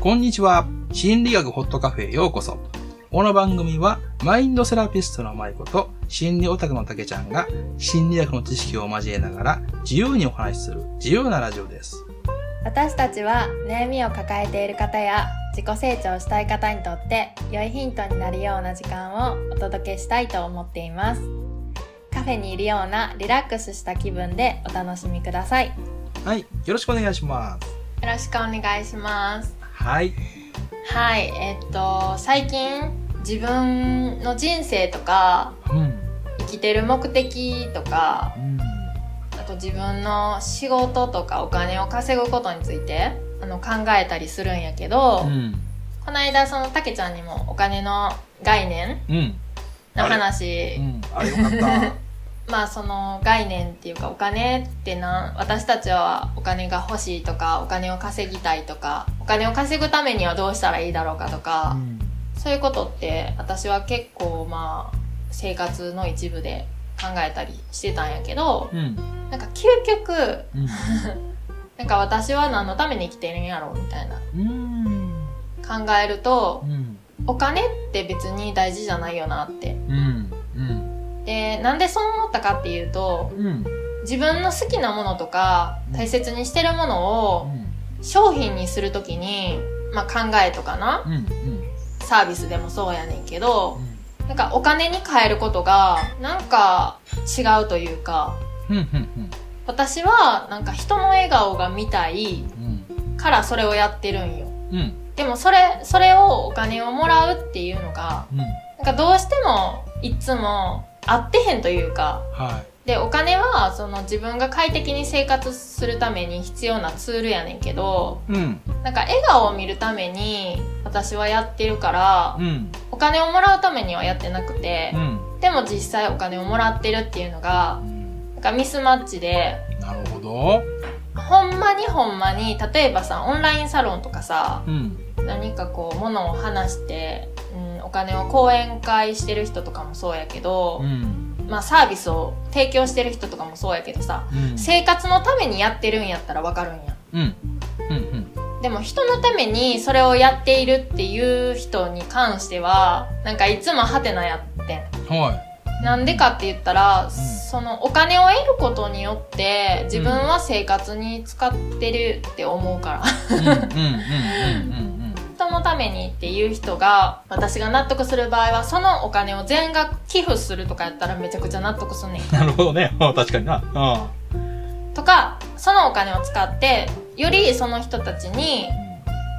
こんにちは。心理学ホットカフェへようこそ。この番組は、マインドセラピストの舞子と、心理オタクの竹ちゃんが、心理学の知識を交えながら、自由にお話しする、自由なラジオです。私たちは悩みを抱えている方や自己成長したい方にとって良いヒントになるような時間をお届けしたいと思っていますカフェにいるようなリラックスした気分でお楽しみくださいよはい。よろしくお願いします。ろしくお願いしますはい。はいえっと最近自分の人生とかうん。生きてる目的とかうん。あと自分の仕事とかお金を稼ぐことについてあの考えたりするんやけど、うん。この間そのたけちゃんにもお金の概念うん。のう話、ん。あれよかった。まあその概念っていうかお金ってな私たちはお金が欲しいとかお金を稼ぎたいとかお金を稼ぐためにはどうしたらいいだろうかとか、うん。そういうことって私は結構まあ生活の一部で考えたりしてたんやけどうん。なんか究極うん。なんか私は何のために生きてるんやろうみたいなうん。考えるとうん。お金って別に大事じゃないよなってうん。うん。でなんでそう思ったかっていうとうん。自分の好きなものとか大切にしてるものを商品にするときに、まあ、考えとかなうん。うん。サービスでもそうやねんけどなんかお金に変えることがなんか違うというかうん。うん。私はなんか人の笑顔が見たいうん。からそれをやってるんようん。でもそれそれをお金をもらうっていうのがうん。なんかどうしてもいつも合ってへんというかはでお金はその自分が快適に生活するために必要なツールやねんけどい。うん。なんか笑顔を見るために私はやってるからうん。お金をもらうためにはやってなくてうん。でも実際お金をもらってるっていうのがなんかミスマッチでなるほど。ほんまにほんまに例えばさオンラインサロンとかさうん。何かこう物を話して、うん、お金を講演会してる人とかもそうやけどう、ん。まあサービスを提供してる人とかもそうやけどさうん。生活のためにやってるんやったらわかるんやうん。うん。でも人のためにそれをやっているっていう人に関してはなんかいつもハテナやってんはなんでかって言ったら、そのお金を得ることによって自分は生活に使ってるって思うから、のためにっていう人が私が納得する場合はそのお金を全額寄付するとかやったらめちゃくちゃ納得すんねんなるほどね。確かにな。あとかそのお金を使ってよりその人たちに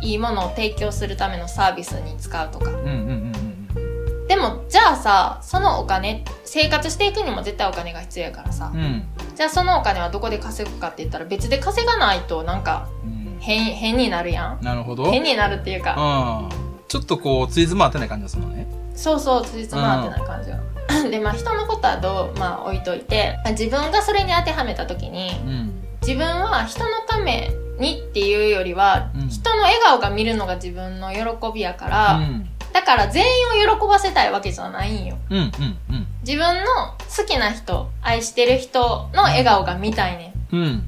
いいものを提供するためのサービスに使うとかうん。うん。うん。でもじゃあさそのお金生活していくにも絶対お金が必要やからさ、うん。じゃあそのお金はどこで稼ぐかって言ったら別で稼がないとなんかうん。変変になるやんなるほど。変になるっていうかああ。ちょっとこう、ついつまってない感じがするのね。そうそうつじつま合ってない感じがでまあ人のことはどうまあ置いといて自分がそれに当てはめた時にうん。自分は人のためにっていうよりは、うん人の笑顔が見るのが自分の喜びやから、うん。だから全員を喜ばせたいわけじゃないんようん。うん。うん。自分の好きな人愛してる人の笑顔が見たいねんうん。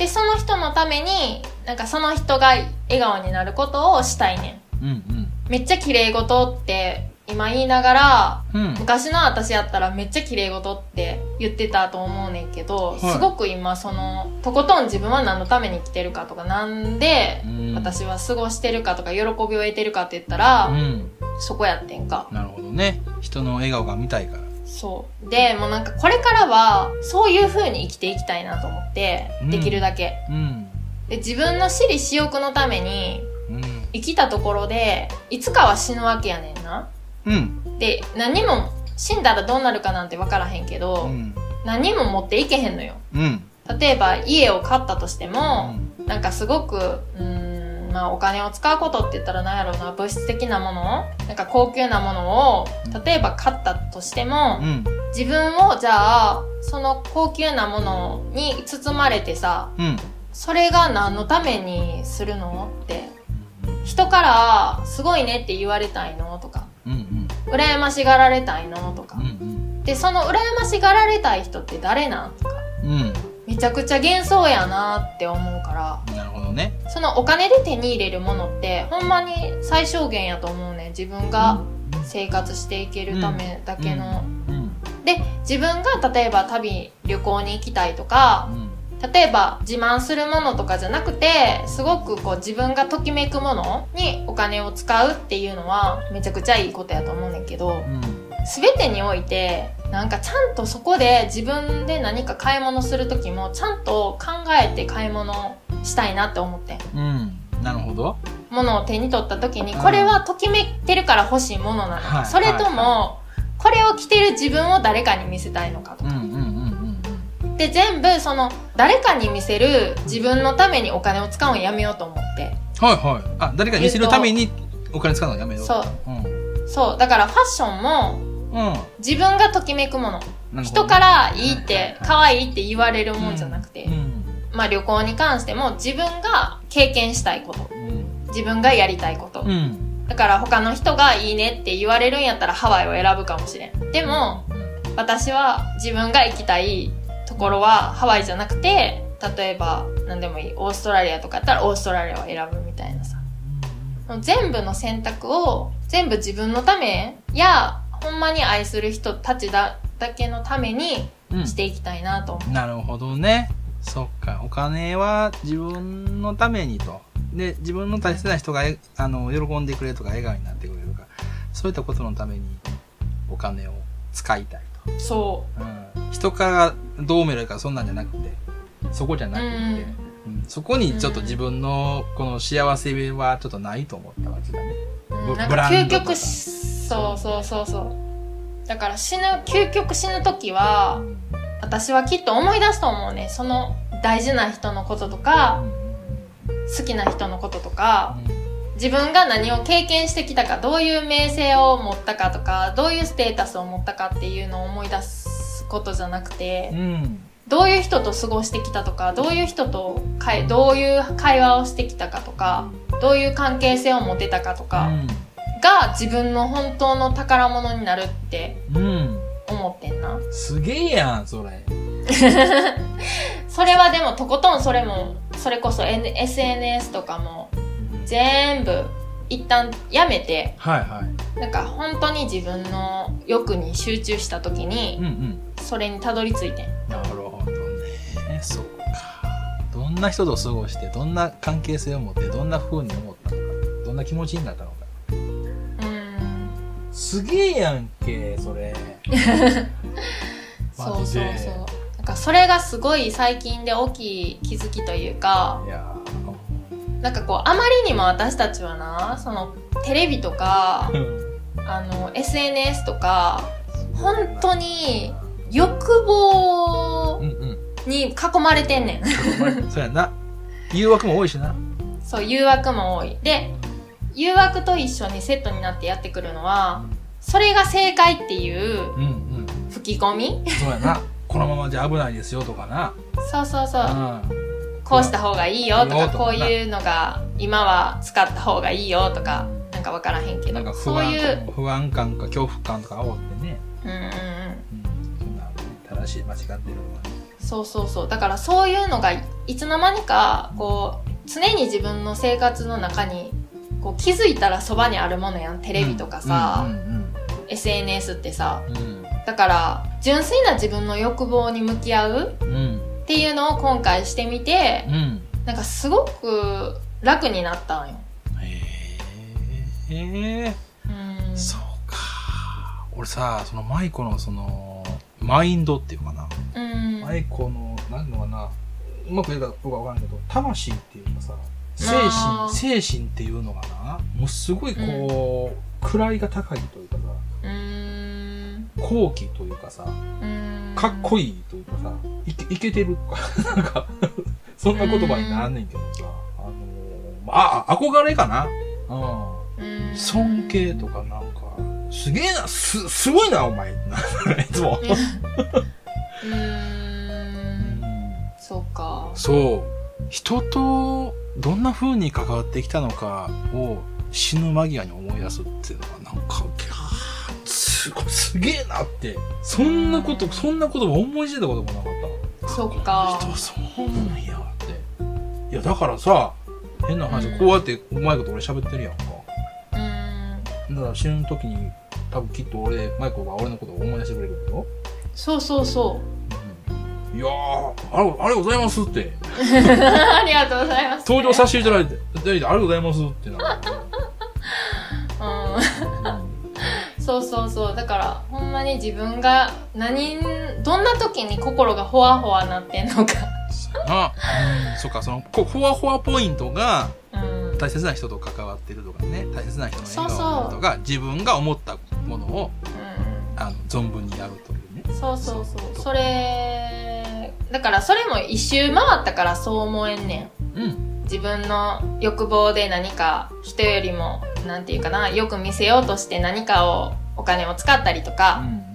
でその人のためになんかその人が笑顔になることをしたいねんうん。めっちゃ綺麗事って今言いながらうん。昔の私やったらめっちゃ綺麗事って言ってたと思うねんけど、はいすごく今そのとことん自分は何のために生きてるかとかなんでうん。私は過ごしてるかとか喜びを得てるかって言ったら、うん。そこやってんかなるほどね。人の笑顔が見たいから。そうでもうなんかこれからはそういう風に生きていきたいなと思って、うんできるだけうん。で自分の私利私欲のためにうん。生きたところでいつかは死ぬわけやねんなうん。で何も死んだらどうなるかなんて分からへんけど、うん。何も持っていけへんのようん。例えば家を買ったとしてうも、ん。なんかすごくうーんまあお金を使うことって言ったら何やろうな物質的なものなんか高級なものを例えば買ったとしても、うん。自分をじゃあその高級なものに包まれてさうん。それが何のためにするのって人からすごいねって言われたいのとかうん。うん。羨ましがられたいのとかうん。うん。でその羨ましがられたい人って誰なんとかうん。めちゃくちゃ幻想やなって思うからなるほどどね。そのお金で手に入れるものってほんまに最小限やと思うね自分が生活していけるためだけの、うん。で自分が例えば旅旅行に行きたいとかうん。例えば自慢するものとかじゃなくてすごくこう自分がときめくものにお金を使うっていうのはめちゃくちゃいいことやと思うねんけどうん。全てにおいてなんかちゃんとそこで自分で何か買い物する時もちゃんと考えて買い物したいなって思ってんうん。なるほど。ものを手に取った時にうんこれはときめいてるから欲しいものなのか、はいそれとはもこれを着てる自分を誰かに見せたいのかとか、うんうんうんうんで全部その誰かに見せる自分のためにお金を使うのやめようと思ってうん。はいはい。あ、誰かに見せるためにお金使うのやめよう。そううん。そうだからファッションもうん。自分がときめくもの人からいいってはいはい可愛いって言われるもんじゃなくて、うん。まあ旅行に関しても自分が経験したいことうん。自分がやりたいこと、うん。だから他の人がいいねって言われるんやったらハワイを選ぶかもしれんでも私は自分が行きたいところはハワイじゃなくて例えば何でもいいオーストラリアとかやったらオーストラリアを選ぶみたいなさ全部の選択を全部自分のためやほんまに愛する人たちだだけのためにうん。していきたいなと思う、なるほどね。そっか。お金は自分のためにと。で、自分の大切な人が、えあの、喜んでくれるとか、笑顔になってくれるとか、そういったことのためにお金を使いたいと。そうん。人からどう見られるかそんなんじゃなくて、そこじゃなくて、うんうんそこにちょっと自分のこの幸せはちょっとないと思ったわけだね。う、うんブなんか究極しそうそうそうそうだから死ぬ究極死ぬ時は私はきっと思い出すと思うねその大事な人のこととか好きな人のこととか自分が何を経験してきたかどういう名声を持ったかとかどういうステータスを持ったかっていうのを思い出すことじゃなくてうん。うん。どういう人と過ごしてきたとかどういう人とかいどういう会話をしてきたかとかどういう関係性を持てたかとかが自分の本当の宝物になるってうん。うん。思ってんなすげえやん、それ。それはでもとことんそれもそれこそ N- SNS とかも全部一旦やめてはいはい。なんか本当に自分の欲に集中した時うんうにん。それにたどり着いてんなるほどね。そうか。どんな人と過ごして、どんな関係性を持って、どんな風に思ったのか、どんな気持ちになったのか。すげえやんけ、それ。そうそうそうなんかそれがすごい最近で大きい気づきというかいやなんかこうあまりにも私たちはなそのテレビとかーあの SNS とか本当に欲望。に囲まれてんねん そうやな。誘惑も多いしな。そう誘惑も多いで誘惑と一緒にセットになってやってくるのはそれが正解っていううんうん。吹き込み？そうやな。このままじゃ危ないですよとかな。そうそうそううん。こうした方がいいよとかこういうのが今は使った方がいいよとかなんか分からへんけなんか不どそう安いう不安感か恐怖感とか煽ってね。うんうんうんうん。そんなね正しい、間違ってる。そうそうそうだからそういうのがいつの間にかこう常に自分の生活の中にこう気づいたらそばにあるものやんテレビとかさ、うん SNS ってさうんうん。だから純粋な自分の欲望に向き合ううん。うん。っていうのを今回してみてうん。なんかすごく楽になったんよ。へえ。うんそうか。俺さ、その舞子のその、マインドっていうかな。うん舞子の、なんていうのかな。うまく言うかどうかわからんけど、魂っていうかさ、精神、精神っていうのがな、もうすごいこう、位が高いというかさ、うん。高貴というかさ、うん。かっこいいというかさ、いけいけてる。とか、なんか、そんな言葉になんねんけどさ、あのー、あ、あ憧れかな？うん。うん。尊敬とかなんか、すげえな、す、すごいな、お前。いつも。うん。そうか。そう。人とどんな風に関わってきたのかを死ぬ間際に思い出すっていうのはなんか、すごい、すげえなって。そんなこと、そんなことも思いついたこともなかった。そっか人そうなんやって。いや、だからさ、変な話、うんこうやってうまいこと俺喋ってるやんか。うん。だから死ぬ時に、多分きっと俺、マイコが俺のことを思い出してくれるよ。そうそうそいやー、ありありがとうございますって。う。ありがとうございます。登場させていただいて、ありがとうございますってな。うん。そうそうそう。だから、ほんまに自分が何、どんな時に心がほわほわなってんのか。そうん、そっか、その、こう、ほわほわポイントが、うん。大切な人と関わってるとかね、大切な人の笑顔とか、自分が思ったものを、うん。あの、存分にやるというね。そうそうそ。うそれ、だからそれも一周回ったからそう思えんねん。うん。自分の欲望で何か人よりも、なんていうかな、よく見せようとして何かを、お金を使ったりとうか、ん。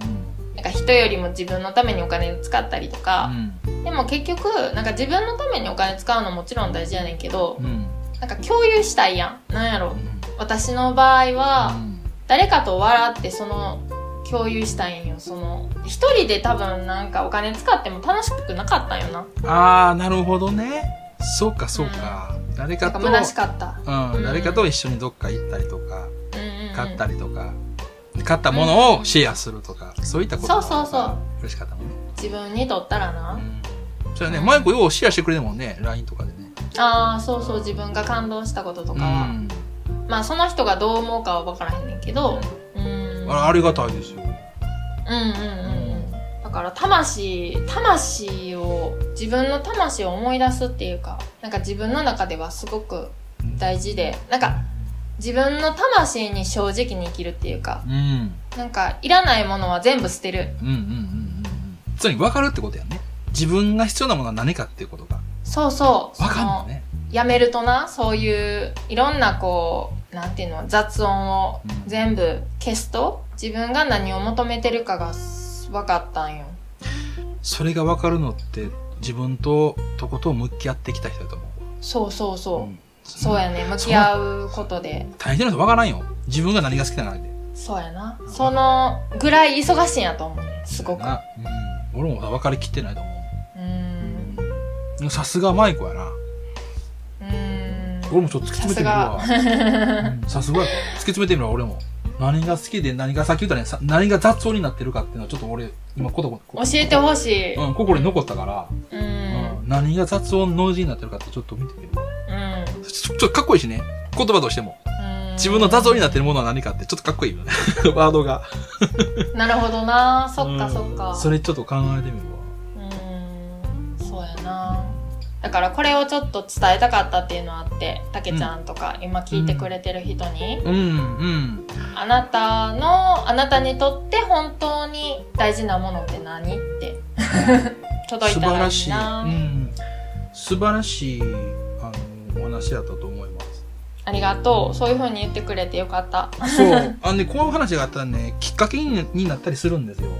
なんか人よりも自分のためにお金を使ったりとうか、ん。でも結局、なんか自分のためにお金使うのもちろん大事やねんけどう、ん。なんか共有したいやん。なんやろ。うん。私の場合は、うん誰かと笑ってその、共有したいんよ。その、一人で多分なんかお金使っても楽しくなかったんよな。あー、なるほどね。そうか、そうか。誰かと、虚しかった。うん、うん誰かと一緒にどっか行ったりとか、うんうん、うん。買ったりとか、買ったものをシェアするとか、そういったことがそうそうそう嬉しかったもんね。自分にとったらな。うん。それはね、マイコようシェアしてくれるもんね、LINE とかでね。ああ、そうそう、自分が感動したこととかは。うん。まあ、その人がどう思うかは分からへんねんけど、うん。あれありがたいですよ。うんうんうんうん。だから、魂、魂を、自分の魂を思い出すっていうか、なんか自分の中ではすごく大事で、なんか、自分の魂に正直に生きるっていうか、うん。なんか、いらないものは全部捨てる。うんうんうんうんうん。つまり分かるってことやね。自分が必要なものは何かっていうことがそうそう。分かんそののね。やめるとな、そういう、いろんなこう、なんていうの、雑音をうん全部消すと、自分が何を求めてるかが分かったんよ。それが分かるのって自分ととことん向き合ってきた人だと思う。そうそうそう。んそうやね。向き合うことで。大変な人分からんよ。自分が何が好きなのかって。そうやな。そのぐらい忙しいんやと思うね。すごく。なうん。俺も分かりきってないと思うーん。う。さすがマイコやな。うーん。俺もちょっと突き詰めてみるわ。うんさすがや。突き詰めてみるわ、俺も。何が好きで何がさっき言ったね、さ何が雑音になってるかっていうのはちょっと俺、今ことこ教えてほしい。うん、心に残ったから、う。うんん、何が雑音ノイズになってるかってちょっと見てみるわ。うん。ちょちょっとかっこいいしね。言葉としても。うん自分の雑音になってるものは何かってちょっとかっこいいよね。ワードが。なるほどな。そっかうんそっか。それちょっと考えてみるわ。だからこれをちょっと伝えたかったっていうのはあってたけちゃんとか今聞いてくれてる人に、うん、うん。あなたのあなたにとって本当に大事なものって何って 届い素たらい晴らしい。いな、うん。素晴らしい、あの、お話だったと思います。ありがとうそういう風に言ってくれてよかったそう。あのね、こういう話があったらね、きっかけにになったりするんですよ。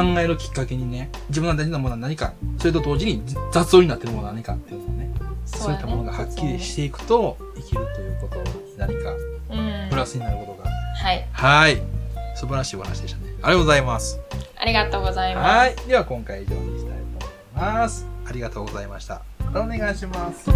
うん考えるきっかけにね、自分の大事なものは何か、それと同時に雑音になってるものは何かっていうのをね、そういったものがはっきりしていくと、生きるということに何かうんプラスになることが。はいはい。素晴らしいお話でしたね。ありがとうございます。ありがとうございますはい。では今回は以上にしたいと思います。ありがとうございました。またお願いします。